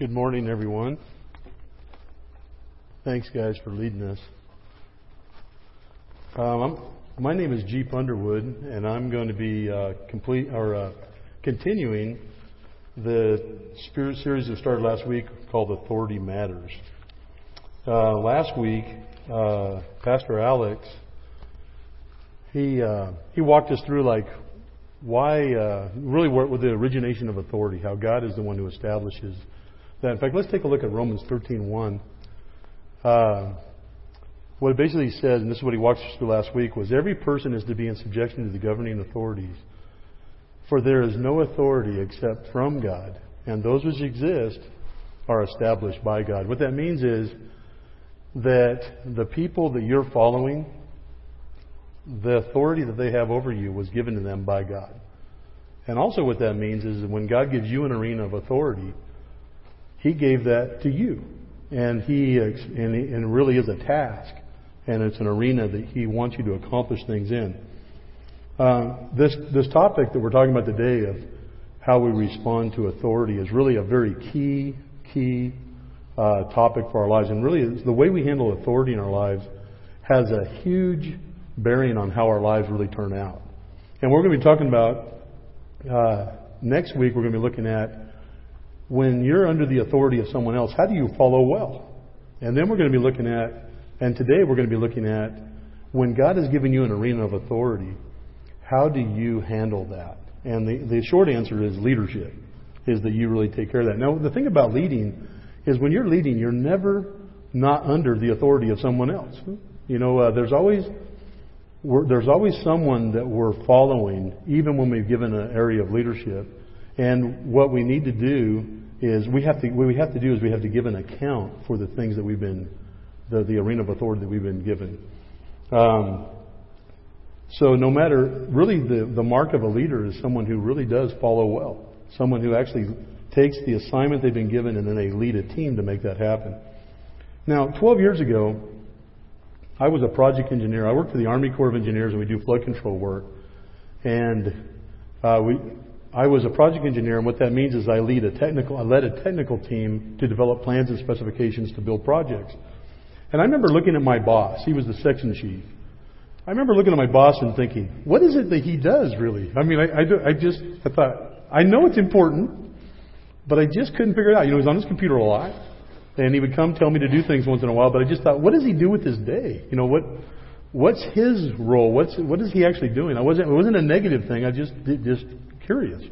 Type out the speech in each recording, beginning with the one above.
Good morning, everyone. Thanks, guys, for leading us. Um, my name is Jeep Underwood, and I'm going to be uh, complete or uh, continuing the spirit series that started last week called "Authority Matters." Uh, last week, uh, Pastor Alex he uh, he walked us through like why uh, really with the origination of authority, how God is the one who establishes that. In fact, let's take a look at Romans 13:1. Uh, what it basically says, and this is what he walked us through last week, was every person is to be in subjection to the governing authorities. For there is no authority except from God, and those which exist are established by God. What that means is that the people that you're following, the authority that they have over you was given to them by God. And also, what that means is that when God gives you an arena of authority, He gave that to you. And He, and, it really is a task. And it's an arena that He wants you to accomplish things in. Uh, this, this topic that we're talking about today of how we respond to authority is really a very key, key uh, topic for our lives. And really, the way we handle authority in our lives has a huge bearing on how our lives really turn out. And we're going to be talking about uh, next week. We're going to be looking at when you're under the authority of someone else, how do you follow well? And then we're going to be looking at, and today we're going to be looking at when God has given you an arena of authority, how do you handle that? And the, the short answer is leadership, is that you really take care of that. Now, the thing about leading is when you're leading, you're never not under the authority of someone else. You know, uh, there's always there's always someone that we're following, even when we've given an area of leadership. And what we need to do is we have to what we have to do is we have to give an account for the things that we've been the, the arena of authority that we've been given. Um, so no matter really the, the mark of a leader is someone who really does follow well. Someone who actually takes the assignment they've been given and then they lead a team to make that happen. Now, 12 years ago, I was a project engineer. I worked for the Army Corps of Engineers, and we do flood control work. And uh, we, I was a project engineer, and what that means is I lead a technical, I led a technical team to develop plans and specifications to build projects. And I remember looking at my boss. He was the section chief. I remember looking at my boss and thinking, what is it that he does really? I mean, I, I, I just, I thought, I know it's important, but I just couldn't figure it out. You know, he's on his computer a lot. And he would come tell me to do things once in a while, but I just thought, what does he do with his day? You know, what, what's his role? What's, what is he actually doing? I wasn't, it wasn't a negative thing. I just, just curious.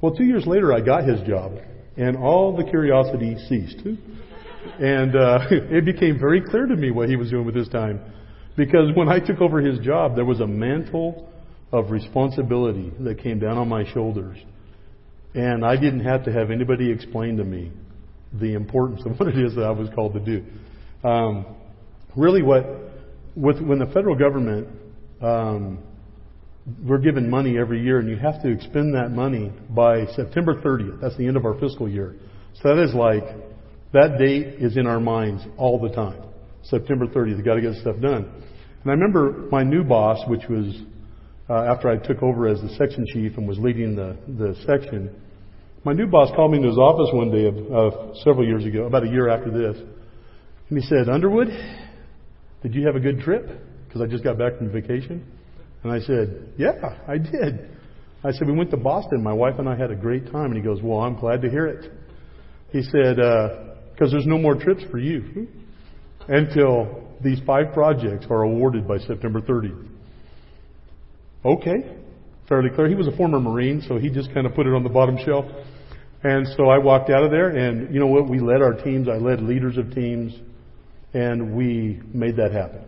Well, two years later, I got his job, and all the curiosity ceased. And uh, it became very clear to me what he was doing with his time. Because when I took over his job, there was a mantle of responsibility that came down on my shoulders. And I didn't have to have anybody explain to me the importance of what it is that I was called to do. Um, really, what with when the federal government um, we're given money every year, and you have to expend that money by September 30th. That's the end of our fiscal year. So that is like that date is in our minds all the time. September 30th, you got to get stuff done. And I remember my new boss, which was uh, after I took over as the section chief and was leading the the section my new boss called me into his office one day of, uh, several years ago, about a year after this, and he said, Underwood, did you have a good trip? Because I just got back from vacation. And I said, Yeah, I did. I said, We went to Boston. My wife and I had a great time. And he goes, Well, I'm glad to hear it. He said, Because uh, there's no more trips for you until these five projects are awarded by September 30th. Okay fairly clear. He was a former Marine, so he just kind of put it on the bottom shelf. And so I walked out of there, and you know what? We led our teams. I led leaders of teams, and we made that happen.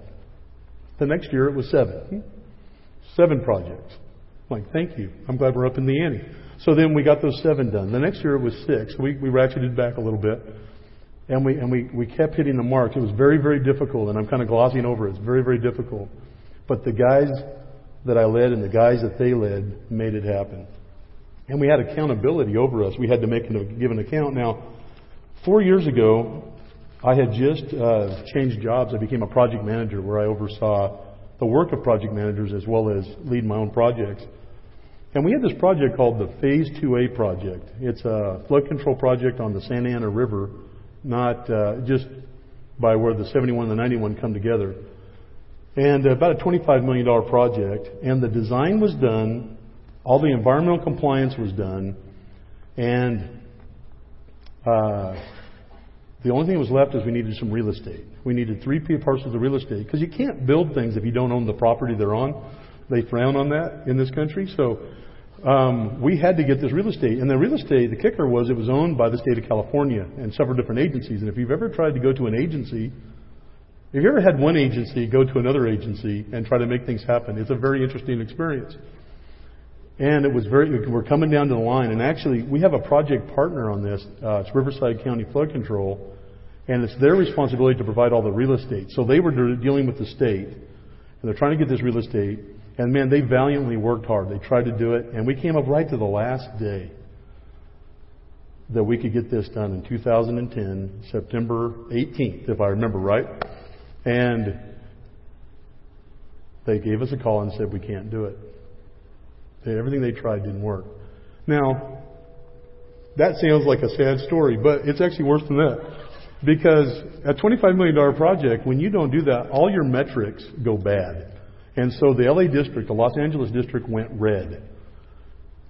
The next year it was seven. Seven projects. I'm like, thank you. I'm glad we're up in the ante. So then we got those seven done. The next year it was six. We, we ratcheted back a little bit. And we, and we, we kept hitting the mark. It was very, very difficult, and I'm kind of glossing over it. It's very, very difficult. But the guys that I led and the guys that they led made it happen. And we had accountability over us. We had to make an, give an account. Now, four years ago, I had just uh, changed jobs. I became a project manager where I oversaw the work of project managers as well as lead my own projects. And we had this project called the Phase 2A project. It's a flood control project on the Santa Ana River, not uh, just by where the 71 and the 91 come together. And about a $25 million project. And the design was done, all the environmental compliance was done, and uh, the only thing that was left is we needed some real estate. We needed three parcels of real estate because you can't build things if you don't own the property they're on. They frown on that in this country. So um, we had to get this real estate. And the real estate, the kicker was it was owned by the state of California and several different agencies. And if you've ever tried to go to an agency, if you ever had one agency go to another agency and try to make things happen, it's a very interesting experience. And it was very, we're coming down to the line. And actually, we have a project partner on this. Uh, it's Riverside County Flood Control. And it's their responsibility to provide all the real estate. So they were dealing with the state. And they're trying to get this real estate. And man, they valiantly worked hard. They tried to do it. And we came up right to the last day that we could get this done in 2010, September 18th, if I remember right. And they gave us a call and said, we can't do it. Everything they tried didn't work. Now, that sounds like a sad story, but it's actually worse than that. Because a $25 million project, when you don't do that, all your metrics go bad. And so the LA district, the Los Angeles district went red.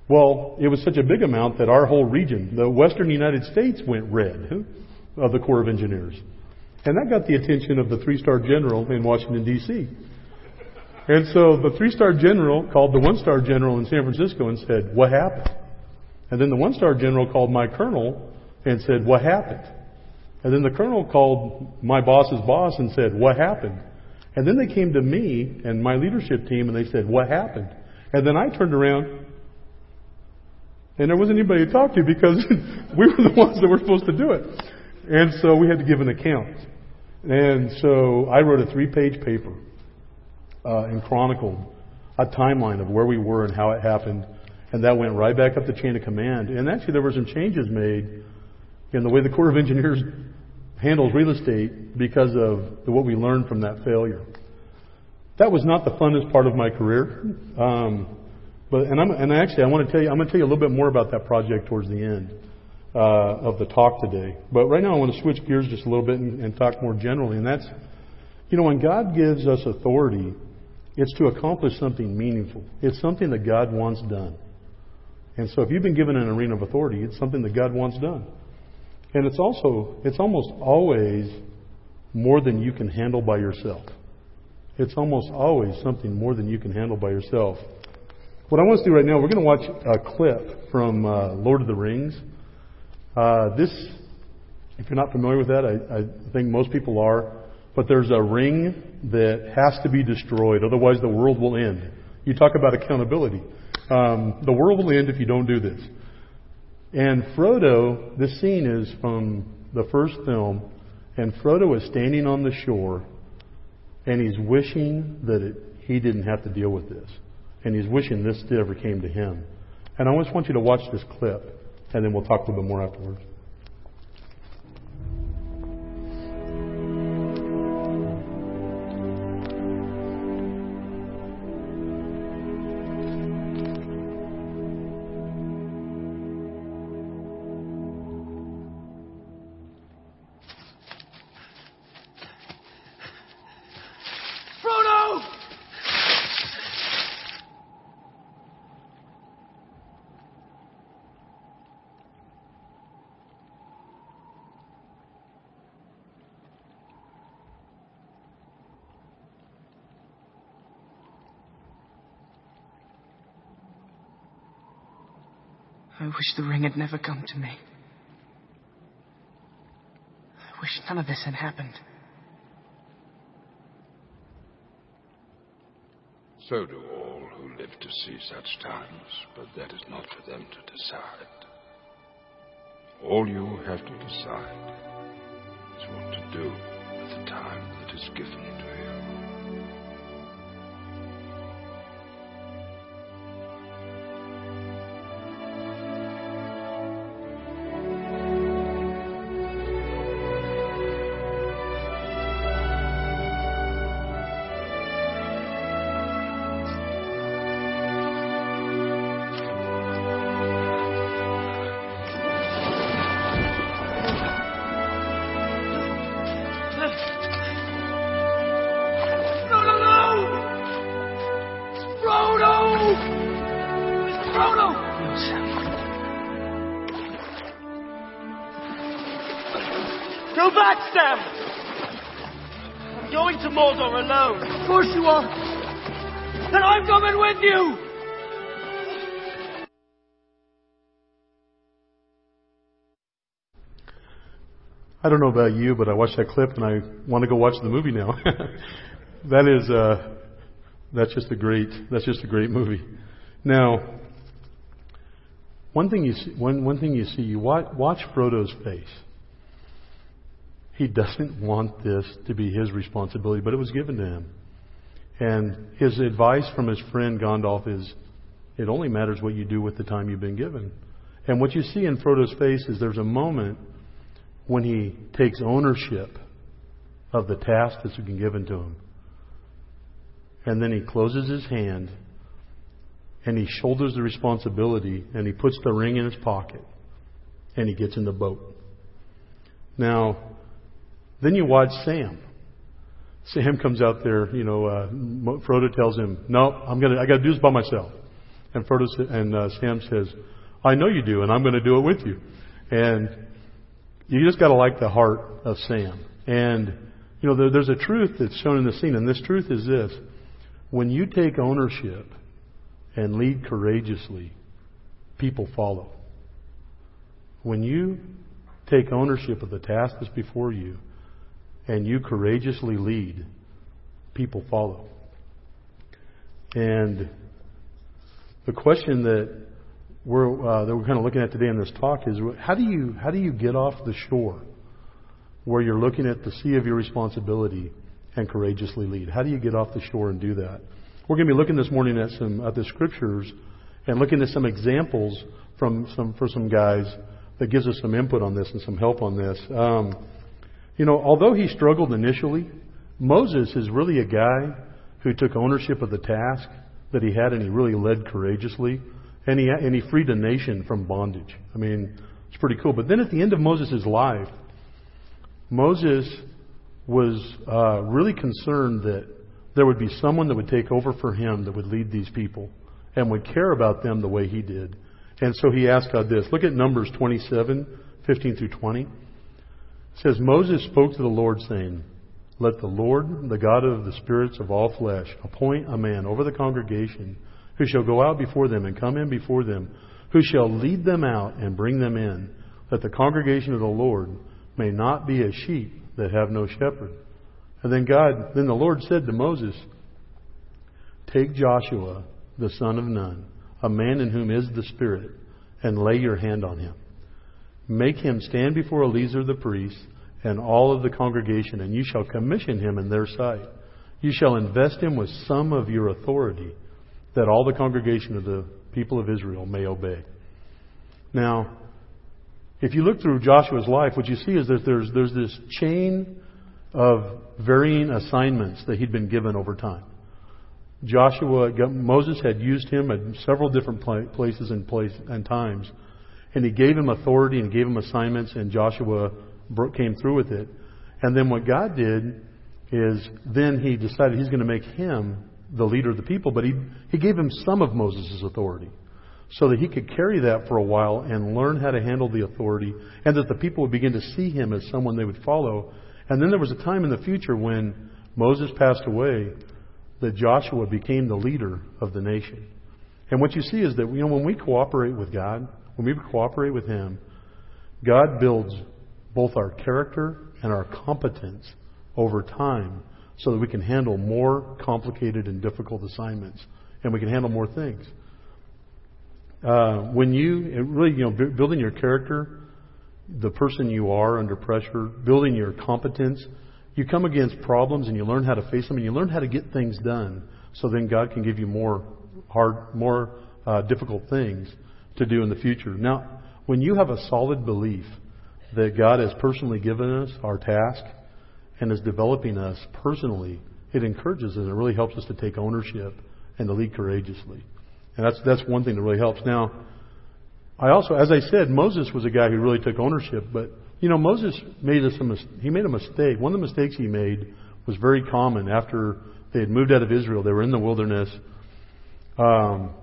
Well, it was such a big amount that our whole region, the western United States, went red of the Corps of Engineers. And that got the attention of the three star general in Washington, D.C. And so the three star general called the one star general in San Francisco and said, What happened? And then the one star general called my colonel and said, What happened? And then the colonel called my boss's boss and said, What happened? And then they came to me and my leadership team and they said, What happened? And then I turned around and there wasn't anybody to talk to because we were the ones that were supposed to do it. And so we had to give an account. And so I wrote a three page paper uh, and chronicled a timeline of where we were and how it happened. And that went right back up the chain of command. And actually, there were some changes made in the way the Corps of Engineers handles real estate because of what we learned from that failure. That was not the funnest part of my career. Um, but and, and actually, I want to tell you, I'm going to tell you a little bit more about that project towards the end uh, of the talk today. But right now, I want to switch gears just a little bit and, and talk more generally. And that's, you know, when God gives us authority, it's to accomplish something meaningful. It's something that God wants done. And so, if you've been given an arena of authority, it's something that God wants done. And it's also, it's almost always more than you can handle by yourself. It's almost always something more than you can handle by yourself. What I want to do right now, we're going to watch a clip from uh, Lord of the Rings. Uh, this, if you're not familiar with that, I, I think most people are. But there's a ring that has to be destroyed, otherwise the world will end. You talk about accountability. Um, the world will end if you don't do this. And Frodo, this scene is from the first film, and Frodo is standing on the shore, and he's wishing that it, he didn't have to deal with this. And he's wishing this ever came to him. And I just want you to watch this clip, and then we'll talk a little bit more afterwards. Wish the ring had never come to me. I wish none of this had happened. So do all who live to see such times, but that is not for them to decide. All you have to decide is what to do with the time that is given to you. Go back, Sam! I'm going to Mordor alone. Of course you are. Then I'm coming with you! I don't know about you, but I watched that clip and I want to go watch the movie now. that is, uh, that's just a great, that's just a great movie. Now, one thing you see, one, one thing you see, you watch, watch Frodo's face. He doesn't want this to be his responsibility, but it was given to him. And his advice from his friend Gandalf is, it only matters what you do with the time you've been given. And what you see in Frodo's face is there's a moment when he takes ownership of the task that's been given to him. And then he closes his hand and he shoulders the responsibility and he puts the ring in his pocket and he gets in the boat. Now, then you watch Sam. Sam comes out there, you know, uh, Frodo tells him, no, I'm gonna, I gotta do this by myself. And Frodo, and uh, Sam says, I know you do and I'm gonna do it with you. And you just gotta like the heart of Sam. And, you know, there, there's a truth that's shown in the scene and this truth is this. When you take ownership and lead courageously, people follow. When you take ownership of the task that's before you and you courageously lead, people follow. And the question that we're uh, that we're kind of looking at today in this talk is how do you how do you get off the shore where you're looking at the sea of your responsibility and courageously lead. How do you get off the shore and do that? We're going to be looking this morning at some at the scriptures and looking at some examples from some for some guys that gives us some input on this and some help on this. Um, you know, although he struggled initially, Moses is really a guy who took ownership of the task that he had and he really led courageously. And he, and he freed a nation from bondage. I mean, it's pretty cool. But then at the end of Moses' life, Moses was uh, really concerned that there would be someone that would take over for him that would lead these people and would care about them the way he did. And so he asked God this. Look at Numbers 27, 15 through 20. It says, Moses spoke to the Lord, saying, Let the Lord, the God of the spirits of all flesh, appoint a man over the congregation who shall go out before them and come in before them, who shall lead them out and bring them in, that the congregation of the Lord may not be as sheep that have no shepherd. And then God, then the Lord said to Moses, Take Joshua, the son of Nun, a man in whom is the Spirit, and lay your hand on him. Make him stand before Eleazar the priest and all of the congregation, and you shall commission him in their sight. You shall invest him with some of your authority, that all the congregation of the people of Israel may obey. Now, if you look through Joshua's life, what you see is that there's, there's this chain of varying assignments that he'd been given over time. Joshua, Moses had used him at several different places and, place, and times, and he gave him authority and gave him assignments, and Joshua came through with it. And then what God did is then he decided he's going to make him the leader of the people, but he, he gave him some of Moses' authority so that he could carry that for a while and learn how to handle the authority and that the people would begin to see him as someone they would follow. And then there was a time in the future when Moses passed away that Joshua became the leader of the nation. And what you see is that you know when we cooperate with God, when we cooperate with him, God builds both our character and our competence over time so that we can handle more complicated and difficult assignments and we can handle more things. Uh, when you really, you know, building your character, the person you are under pressure, building your competence, you come against problems and you learn how to face them and you learn how to get things done. So then God can give you more hard, more uh, difficult things to do in the future. Now, when you have a solid belief that God has personally given us our task and is developing us personally, it encourages us and it really helps us to take ownership and to lead courageously. And that's, that's one thing that really helps. Now, I also, as I said, Moses was a guy who really took ownership, but, you know, Moses made a, he made a mistake. One of the mistakes he made was very common after they had moved out of Israel. They were in the wilderness. Um,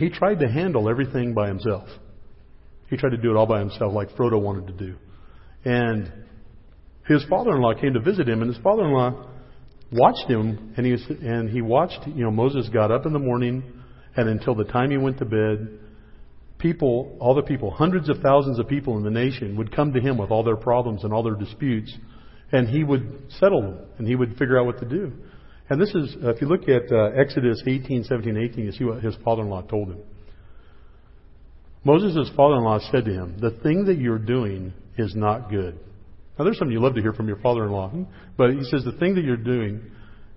he tried to handle everything by himself. He tried to do it all by himself, like Frodo wanted to do. And his father-in-law came to visit him, and his father-in-law watched him, and he was, and he watched. You know, Moses got up in the morning, and until the time he went to bed, people, all the people, hundreds of thousands of people in the nation would come to him with all their problems and all their disputes, and he would settle them, and he would figure out what to do. And this is, uh, if you look at uh, Exodus 18, 17, 18, you see what his father-in-law told him. Moses' father-in-law said to him, The thing that you're doing is not good. Now, there's something you love to hear from your father-in-law, but he says, The thing that you're doing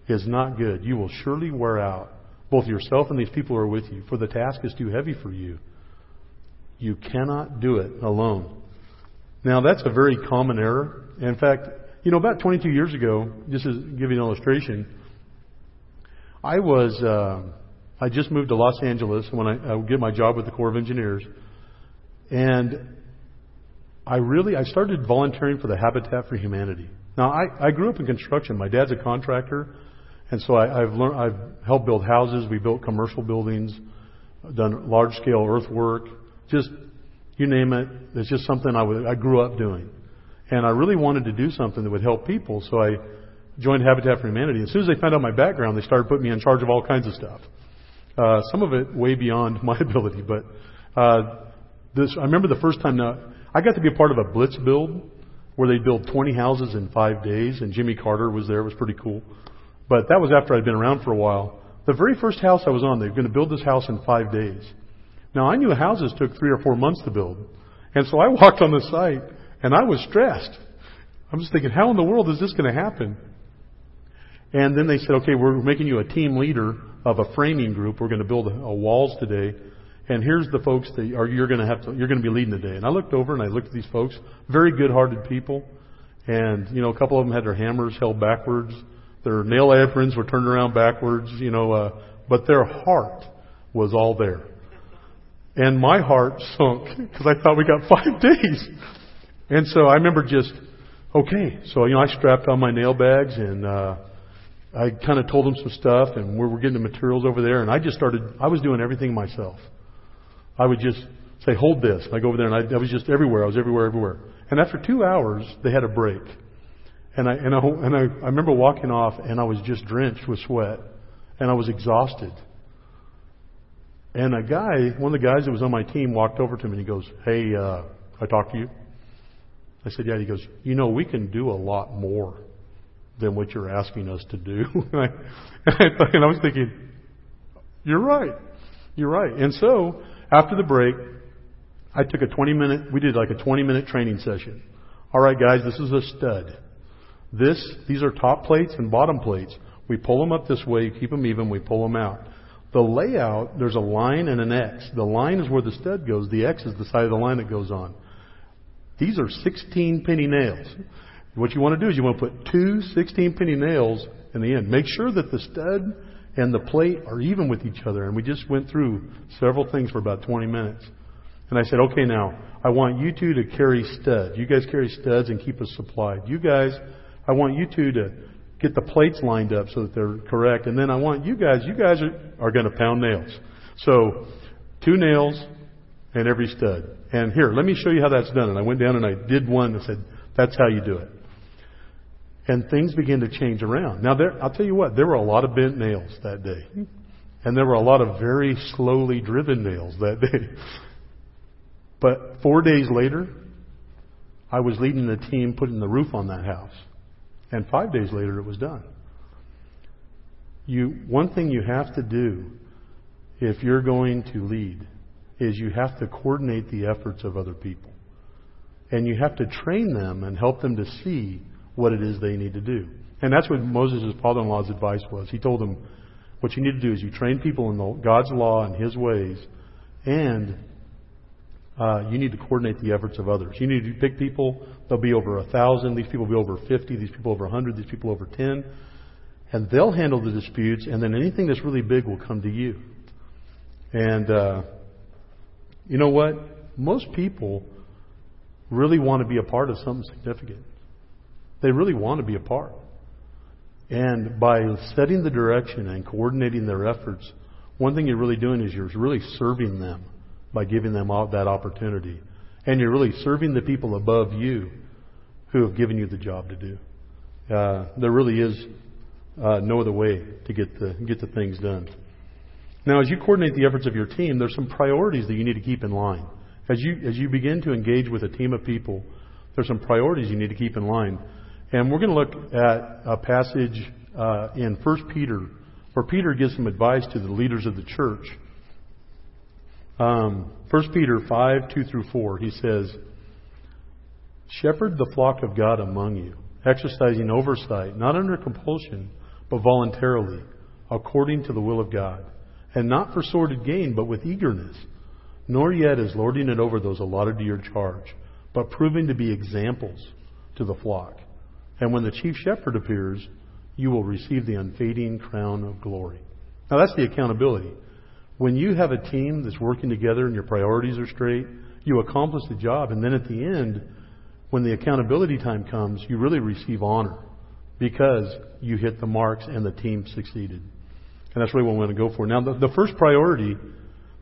is not good. You will surely wear out both yourself and these people who are with you, for the task is too heavy for you. You cannot do it alone. Now, that's a very common error. In fact, you know, about 22 years ago, just to give you an illustration, I was, uh, I just moved to Los Angeles when I, I get my job with the Corps of Engineers. And I really, I started volunteering for the Habitat for Humanity. Now, I, I grew up in construction. My dad's a contractor. And so I, I've learned, I've helped build houses. We built commercial buildings, done large scale earthwork, just, you name it. It's just something I, would, I grew up doing. And I really wanted to do something that would help people. So I joined Habitat for Humanity. As soon as they found out my background, they started putting me in charge of all kinds of stuff. Uh, some of it way beyond my ability, but uh, this I remember the first time. Now I got to be a part of a blitz build where they built 20 houses in five days, and Jimmy Carter was there. It was pretty cool. But that was after I'd been around for a while. The very first house I was on, they were going to build this house in five days. Now I knew houses took three or four months to build, and so I walked on the site and I was stressed. I'm just thinking, how in the world is this going to happen? And then they said, okay, we're making you a team leader of a framing group. We're going to build a, a walls today. And here's the folks that are, you're going to have to, you're going to be leading today. And I looked over and I looked at these folks, very good-hearted people. And, you know, a couple of them had their hammers held backwards. Their nail aprons were turned around backwards, you know, uh, but their heart was all there. And my heart sunk because I thought we got five days. And so I remember just, okay. So, you know, I strapped on my nail bags and, uh, I kind of told them some stuff, and we were getting the materials over there, and I just started. I was doing everything myself. I would just say, "Hold this." I go over there, and I, I was just everywhere. I was everywhere, everywhere. And after two hours, they had a break, and I and I and I, I remember walking off, and I was just drenched with sweat, and I was exhausted. And a guy, one of the guys that was on my team, walked over to me and he goes, "Hey, uh, I talked to you." I said, "Yeah." He goes, "You know, we can do a lot more." Than what you're asking us to do. and, I, was thinking, you're right. You're right. And so, after the break, I took a 20 minute, we did like a 20 minute training session. All right, guys, this is a stud. This, these are top plates and bottom plates. We pull them up this way, keep them even, we pull them out. The layout, there's a line and an X. The line is where the stud goes. The X is the side of the line that goes on. These are 16 penny nails. What you want to do is you want to put two 16 penny nails in the end. Make sure that the stud and the plate are even with each other. And we just went through several things for about 20 minutes. And I said, okay, now, I want you two to carry studs. You guys carry studs and keep us supplied. You guys, I want you two to get the plates lined up so that they're correct. And then I want you guys, you guys are, are going to pound nails. So, two nails and every stud. And here, let me show you how that's done. And I went down and I did one and said, that's how you do it and things began to change around. Now, there, I'll tell you what, there were a lot of bent nails that day. And there were a lot of very slowly driven nails that day. But four days later, I was leading the team putting the roof on that house. And five days later, it was done. You, one thing you have to do if you're going to lead is you have to coordinate the efforts of other people. And you have to train them and help them to see what it is they need to do. And that's what Moses' father-in-law's advice was. He told them, what you need to do is you train people in God's law and His ways, and uh, you need to coordinate the efforts of others. You need to pick people. There'll be over a thousand. These people will be over fifty. These people over a hundred. These people over ten, and they'll handle the disputes. And then anything that's really big will come to you. And uh, you know what? Most people really want to be a part of something significant. They really want to be a part. And by setting the direction and coordinating their efforts one thing you're really doing is you're really serving them by giving them that opportunity. And you're really serving the people above you who have given you the job to do. Uh, there really is uh, no other way to get the get the things done. Now, as you coordinate the efforts of your team, there's some priorities that you need to keep in line. As you as you begin to engage with a team of people, there's some priorities you need to keep in line. And we're going to look at a passage uh, in 1 Peter where Peter gives some advice to the leaders of the church. Um, 1 Peter 5, 2 through 4, he says, Shepherd the flock of God among you, exercising oversight, not under compulsion, but voluntarily, according to the will of God, and not for sordid gain, but with eagerness, nor yet as lording it over those allotted to your charge, but proving to be examples to the flock. And when the chief shepherd appears, you will receive the unfading crown of glory. Now that's the accountability. When you have a team that's working together and your priorities are straight, you accomplish the job. And then at the end, when the accountability time comes, you really receive honor because you hit the marks and the team succeeded. And that's really what we want to go for. Now, the, the first priority,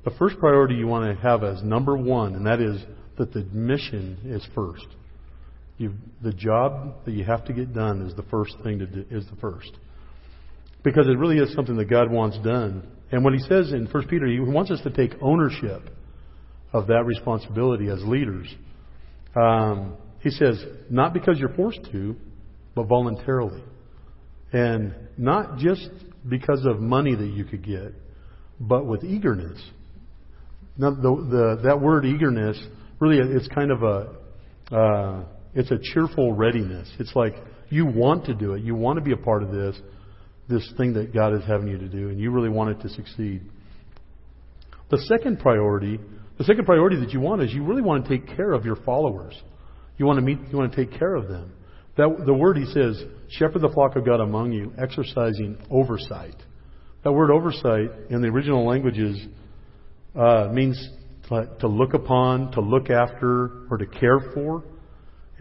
the first priority you want to have as number one, and that is that the mission is first. You, the job that you have to get done is the first thing to do, is the first. Because it really is something that God wants done. And what he says in 1 Peter, he wants us to take ownership of that responsibility as leaders. Um, he says, not because you're forced to, but voluntarily. And not just because of money that you could get, but with eagerness. Now, the, the, that word eagerness, really, it's kind of a, uh, it's a cheerful readiness. It's like you want to do it. You want to be a part of this, this thing that God is having you to do, and you really want it to succeed. The second priority, the second priority that you want is you really want to take care of your followers. You want to meet, you want to take care of them. That, the word he says, shepherd the flock of God among you, exercising oversight. That word oversight in the original languages uh, means to, to look upon, to look after, or to care for.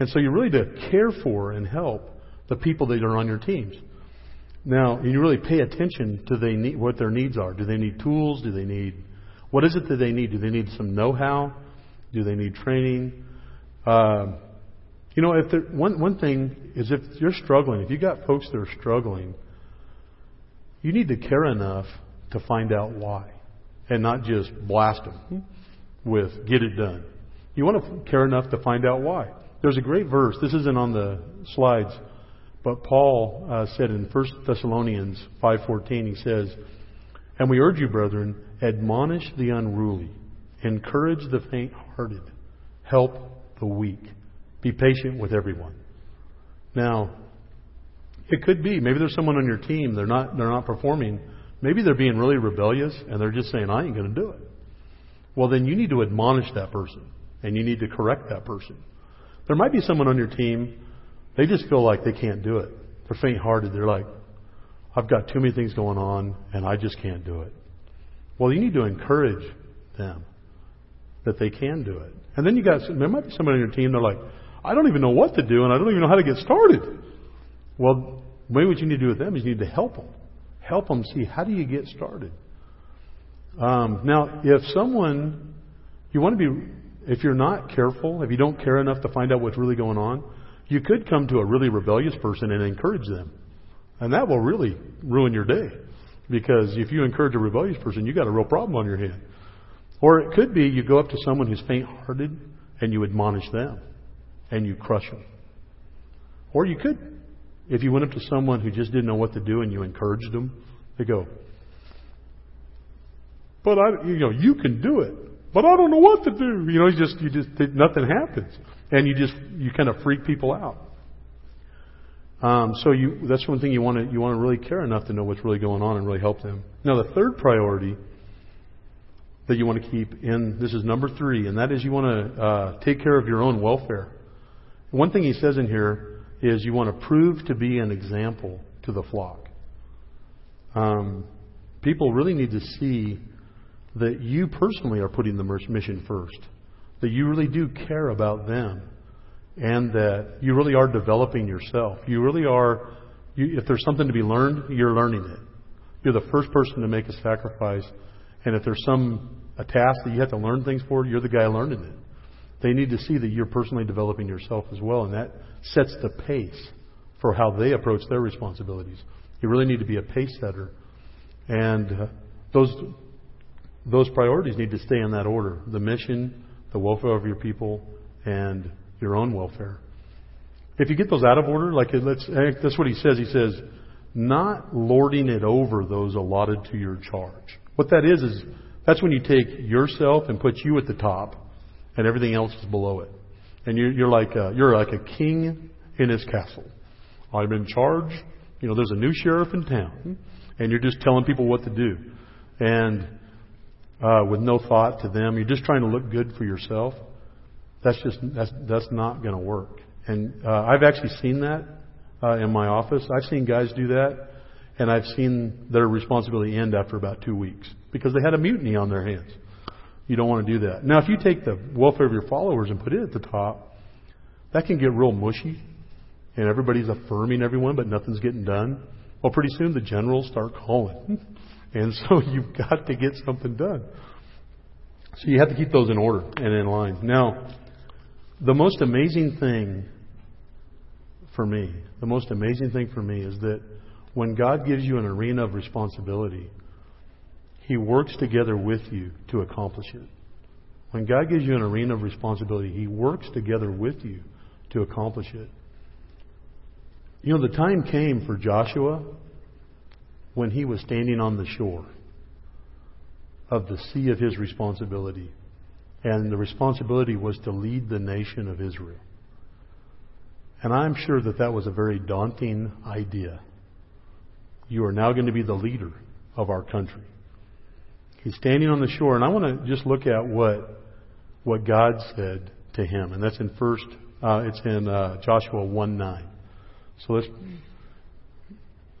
And so you're really to care for and help the people that are on your teams. Now, you really pay attention to they need, what their needs are. Do they need tools? Do they need what is it that they need? Do they need some know-how? Do they need training? Uh, you know, if one one thing is if you're struggling, if you got folks that are struggling, you need to care enough to find out why, and not just blast them with "get it done." You want to care enough to find out why. There's a great verse. This isn't on the slides, but Paul uh, said in 1 Thessalonians 5:14, he says, "And we urge you, brethren, admonish the unruly, encourage the faint-hearted, help the weak, be patient with everyone." Now, it could be maybe there's someone on your team they're not they're not performing. Maybe they're being really rebellious and they're just saying, "I ain't going to do it." Well, then you need to admonish that person and you need to correct that person. There might be someone on your team, they just feel like they can't do it. They're faint hearted. They're like, I've got too many things going on and I just can't do it. Well, you need to encourage them that they can do it. And then you got, there might be someone on your team, they're like, I don't even know what to do and I don't even know how to get started. Well, maybe what you need to do with them is you need to help them. Help them see how do you get started. Um, now, if someone, you want to be if you're not careful, if you don't care enough to find out what's really going on, you could come to a really rebellious person and encourage them. And that will really ruin your day. Because if you encourage a rebellious person, you got a real problem on your hand. Or it could be you go up to someone who's faint hearted and you admonish them and you crush them. Or you could, if you went up to someone who just didn't know what to do and you encouraged them, they go, but I, you know, you can do it but I don't know what to do. You know, you just, you just, nothing happens. And you just, you kind of freak people out. Um, so you, that's one thing you want to, you want to really care enough to know what's really going on and really help them. Now the third priority that you want to keep in, this is number three, and that is you want to uh, take care of your own welfare. One thing he says in here is you want to prove to be an example to the flock. Um, people really need to see that you personally are putting the mission first, that you really do care about them, and that you really are developing yourself. You really are, you, if there's something to be learned, you're learning it. You're the first person to make a sacrifice. And if there's some a task that you have to learn things for, you're the guy learning it. They need to see that you're personally developing yourself as well, and that sets the pace for how they approach their responsibilities. You really need to be a pace setter, and uh, those those priorities need to stay in that order: the mission, the welfare of your people, and your own welfare. If you get those out of order, like let's, eh, that's what he says. He says, not lording it over those allotted to your charge. What that is is that's when you take yourself and put you at the top, and everything else is below it. And you're, you're like a, you're like a king in his castle. I'm in charge. You know, there's a new sheriff in town, and you're just telling people what to do, and uh, with no thought to them. You're just trying to look good for yourself. That's just that's that's not going to work. And uh, I've actually seen that uh, in my office. I've seen guys do that, and I've seen their responsibility end after about two weeks because they had a mutiny on their hands. You don't want to do that. Now, if you take the welfare of your followers and put it at the top, that can get real mushy, and everybody's affirming everyone, but nothing's getting done. Well, pretty soon the generals start calling, and so you've got to get something done. So you have to keep those in order and in line. Now, the most amazing thing for me, the most amazing thing for me is that when God gives you an arena of responsibility, He works together with you to accomplish it. When God gives you an arena of responsibility, He works together with you to accomplish it. You know, the time came for Joshua when he was standing on the shore of the sea of his responsibility. And the responsibility was to lead the nation of Israel. And I'm sure that that was a very daunting idea. You are now going to be the leader of our country. He's standing on the shore, and I want to just look at what what God said to him, and that's in first. Uh, it's in uh, Joshua one nine. So let's.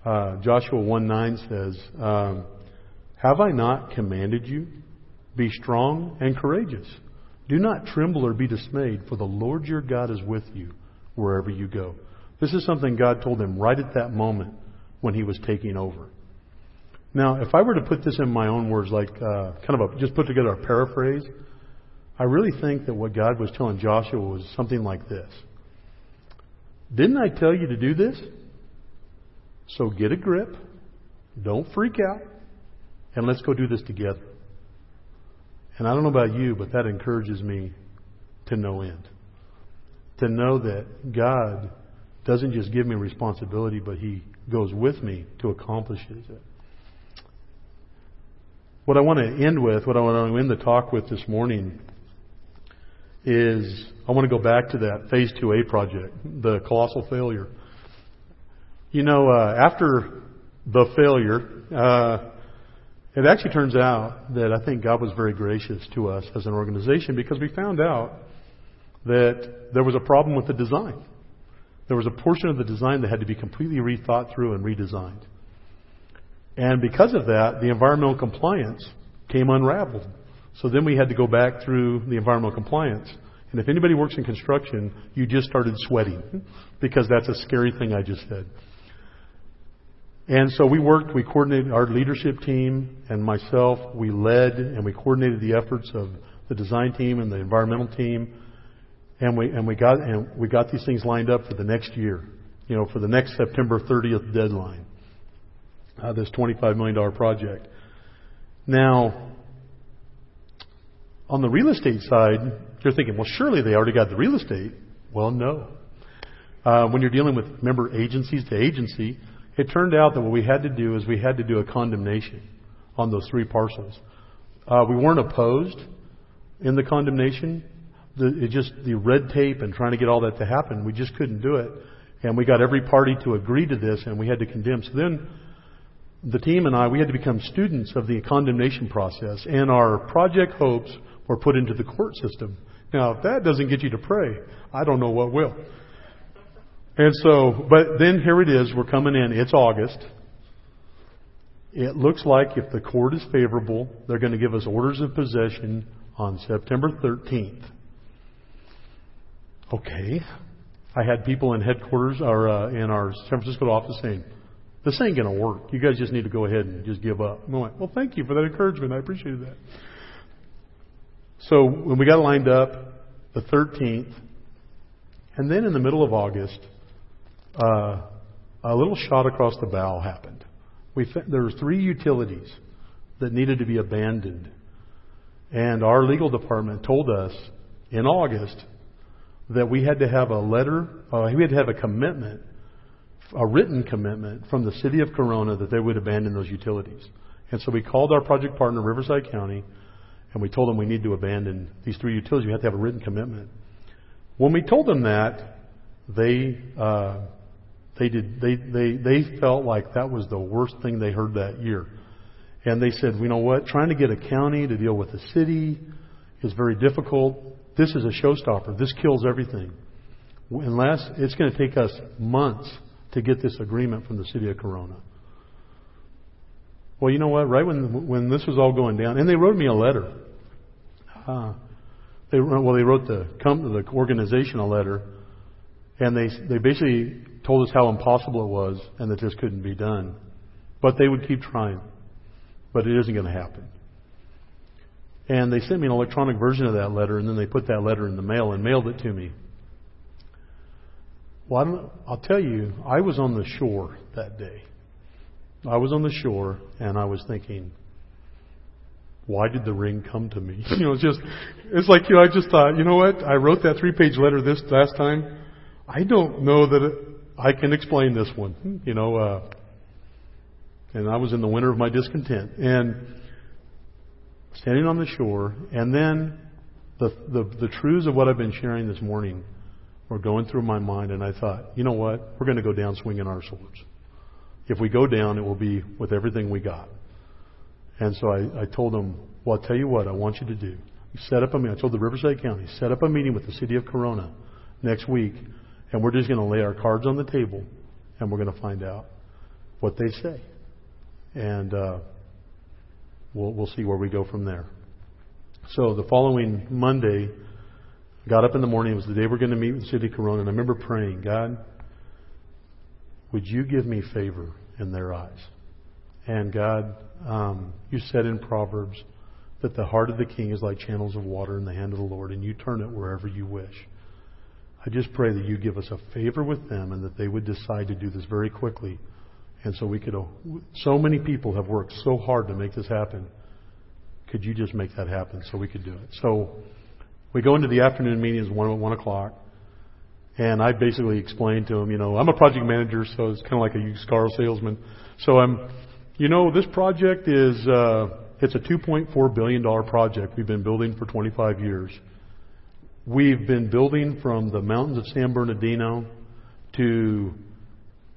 Uh, Joshua one nine says, um, "Have I not commanded you? Be strong and courageous. Do not tremble or be dismayed, for the Lord your God is with you wherever you go. This is something God told him right at that moment when he was taking over. Now, if I were to put this in my own words, like uh, kind of a, just put together a paraphrase, I really think that what God was telling Joshua was something like this Didn't I tell you to do this? So get a grip, don't freak out, and let's go do this together. And I don't know about you, but that encourages me to no end. To know that God doesn't just give me responsibility, but He goes with me to accomplish it. What I want to end with, what I want to end the talk with this morning, is I want to go back to that Phase 2A project, the colossal failure. You know, uh, after the failure, uh, it actually turns out that I think God was very gracious to us as an organization because we found out that there was a problem with the design. There was a portion of the design that had to be completely rethought through and redesigned. And because of that, the environmental compliance came unraveled. So then we had to go back through the environmental compliance. And if anybody works in construction, you just started sweating because that's a scary thing I just said. And so we worked, we coordinated our leadership team and myself, we led and we coordinated the efforts of the design team and the environmental team. And we, and we got, and we got these things lined up for the next year, you know, for the next September 30th deadline. Uh, this $25 million project. Now, on the real estate side, you're thinking, well, surely they already got the real estate. Well, no. Uh, when you're dealing with member agencies to agency, it turned out that what we had to do is we had to do a condemnation on those three parcels. Uh, we weren't opposed in the condemnation. The, it just the red tape and trying to get all that to happen, we just couldn't do it. And we got every party to agree to this, and we had to condemn. So then, the team and I, we had to become students of the condemnation process, and our project hopes were put into the court system. Now, if that doesn't get you to pray, I don't know what will. And so, but then here it is, we're coming in, it's August. It looks like if the court is favorable, they're going to give us orders of possession on September 13th. Okay. I had people in headquarters or uh, in our San Francisco office saying, this ain't going to work. You guys just need to go ahead and just give up. And I went, well, thank you for that encouragement. I appreciated that. So when we got lined up, the 13th, and then in the middle of August, uh, a little shot across the bow happened. We there were three utilities that needed to be abandoned, and our legal department told us in August that we had to have a letter, uh, we had to have a commitment, a written commitment from the city of Corona that they would abandon those utilities. And so we called our project partner, Riverside County, and we told them we need to abandon these three utilities. We have to have a written commitment. When we told them that, they uh, they did they they they felt like that was the worst thing they heard that year, and they said, you know what? Trying to get a county to deal with a city is very difficult. This is a showstopper. This kills everything. Unless it's going to take us months to get this agreement from the city of Corona. Well, you know what? Right when when this was all going down, and they wrote me a letter. Uh, they well, they wrote the company, the organization a letter, and they they basically told us how impossible it was and that this couldn't be done, but they would keep trying, but it isn't going to happen. And they sent me an electronic version of that letter, and then they put that letter in the mail and mailed it to me. Well, I'll tell you, I was on the shore that day. I was on the shore and I was thinking, why did the ring come to me? You know, it's just, it's like, you know, I just thought, you know what? I wrote that three page letter this last time. I don't know that it, I can explain this one, you know, uh, and I was in the winter of my discontent and standing on the shore and then the, the, the truths of what I've been sharing this morning were going through my mind and I thought, you know what? We're going to go down swinging our swords. If we go down, it will be with everything we got. And so I, I told them, well, I'll tell you what I want you to do. Set up a meeting. I told the Riverside County, set up a meeting with the city of Corona next week, and we're just going to lay our cards on the table, and we're going to find out what they say. And uh, we'll, we'll see where we go from there. So the following Monday, got up in the morning. It was the day we're going to meet with the city of Corona, and I remember praying, God, would you give me favor in their eyes? And God, um, you said in Proverbs that the heart of the king is like channels of water in the hand of the Lord, and you turn it wherever you wish. I just pray that you give us a favor with them and that they would decide to do this very quickly. And so we could, so many people have worked so hard to make this happen. Could you just make that happen so we could do it? So we go into the afternoon meetings, one, one o'clock. And I basically explained to him, you know, I'm a project manager, so it's kind of like a used car salesman. So I'm, you know, this project is, uh, it's a $2.4 billion project we've been building for 25 years. We've been building from the mountains of San Bernardino to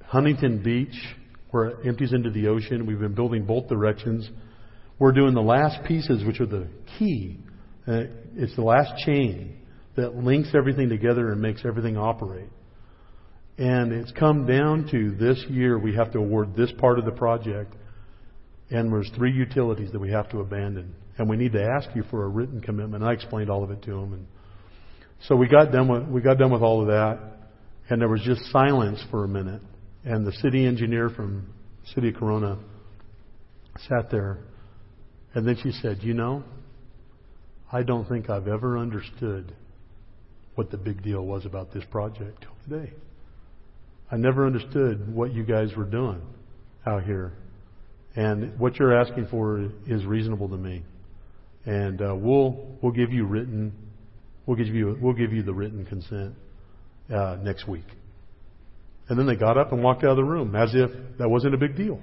Huntington Beach, where it empties into the ocean. We've been building both directions. We're doing the last pieces, which are the key. Uh, it's the last chain that links everything together and makes everything operate. And it's come down to this year we have to award this part of the project, and there's three utilities that we have to abandon. And we need to ask you for a written commitment. I explained all of it to him. And so we got done with, we got done with all of that, and there was just silence for a minute. And the city engineer from City of Corona sat there, and then she said, You know, I don't think I've ever understood what the big deal was about this project till today. I never understood what you guys were doing out here. And what you're asking for is reasonable to me. And uh, we'll we'll give you written we'll give you we'll give you the written consent uh, next week. And then they got up and walked out of the room as if that wasn't a big deal.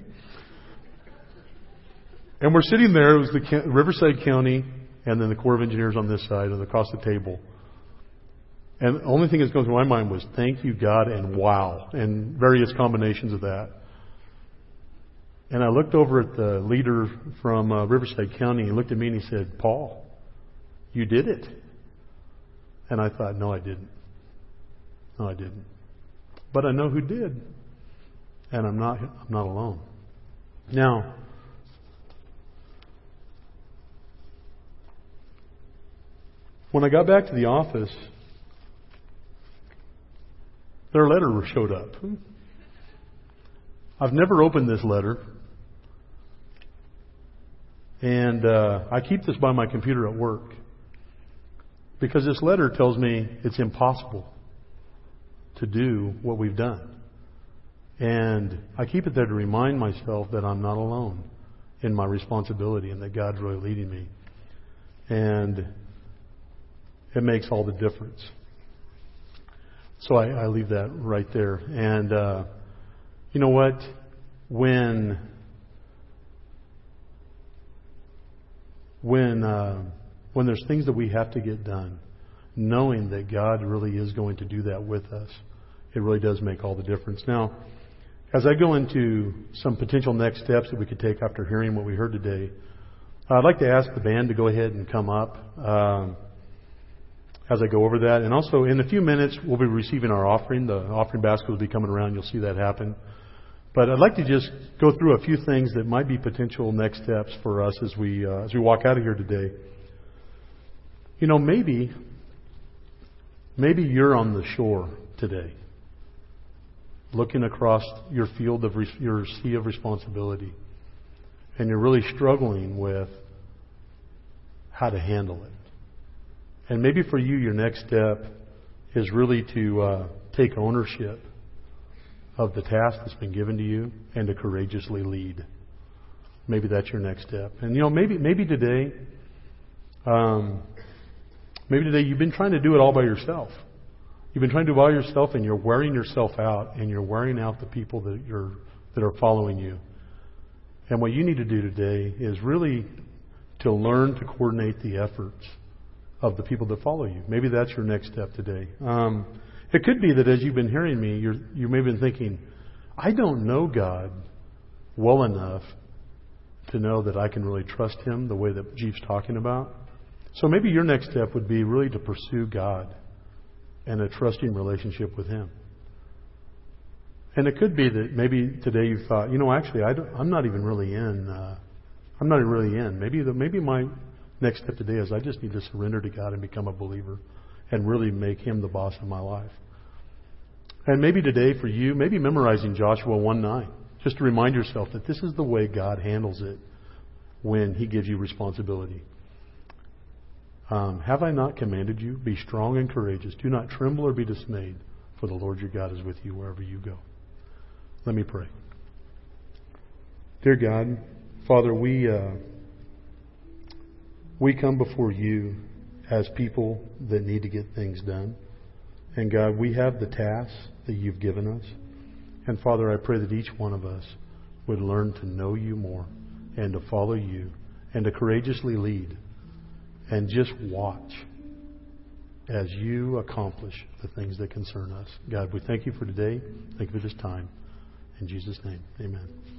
And we're sitting there. It was the Riverside County and then the Corps of Engineers on this side and across the table. And the only thing that's going through my mind was thank you, God, and wow, and various combinations of that. And I looked over at the leader from uh, Riverside County. He looked at me and he said, Paul, you did it. And I thought, no, I didn't. No, I didn't. But I know who did. And I'm not, I'm not alone. Now, when I got back to the office, their letter showed up. I've never opened this letter. And uh, I keep this by my computer at work. Because this letter tells me it's impossible to do what we've done. And I keep it there to remind myself that I'm not alone in my responsibility and that God's really leading me. And it makes all the difference. So I, I leave that right there. And uh, you know what? When when uh, when there's things that we have to get done, knowing that God really is going to do that with us, it really does make all the difference. Now, as I go into some potential next steps that we could take after hearing what we heard today, I'd like to ask the band to go ahead and come up um, as I go over that. And also, in a few minutes, we'll be receiving our offering. The offering basket will be coming around. You'll see that happen. But I'd like to just go through a few things that might be potential next steps for us as we uh, as we walk out of here today. You know, maybe maybe you're on the shore today looking across your field of your sea of responsibility, and you're really struggling with how to handle it. And maybe for you, your next step is really to uh, take ownership of the task that's been given to you and to courageously lead. Maybe that's your next step. And you know, maybe maybe today, um, maybe today you've been trying to do it all by yourself. You've been trying to do it by yourself, and you're wearing yourself out, and you're wearing out the people that you're that are following you. And what you need to do today is really to learn to coordinate the efforts of the people that follow you. Maybe that's your next step today. Um, it could be that as you've been hearing me, you're, you may have been thinking, I don't know God well enough to know that I can really trust Him the way that Jeep's talking about. So maybe your next step would be really to pursue God and a trusting relationship with Him. And it could be that maybe today you thought, you know, actually, I am not even really in. Uh, I'm not really in. Maybe the, maybe my next step today is I just need to surrender to God and become a believer, and really make Him the boss of my life. And maybe today for you, maybe memorizing Joshua 1 9, just to remind yourself that this is the way God handles it when He gives you responsibility. Um, Have I not commanded you? Be strong and courageous. Do not tremble or be dismayed, for the Lord your God is with you wherever you go. Let me pray. Dear God, Father, we, uh, we come before you as people that need to get things done. And God, we have the tasks that you've given us. And Father, I pray that each one of us would learn to know you more and to follow you and to courageously lead and just watch as you accomplish the things that concern us. God, we thank you for today. Thank you for this time. In Jesus' name, amen.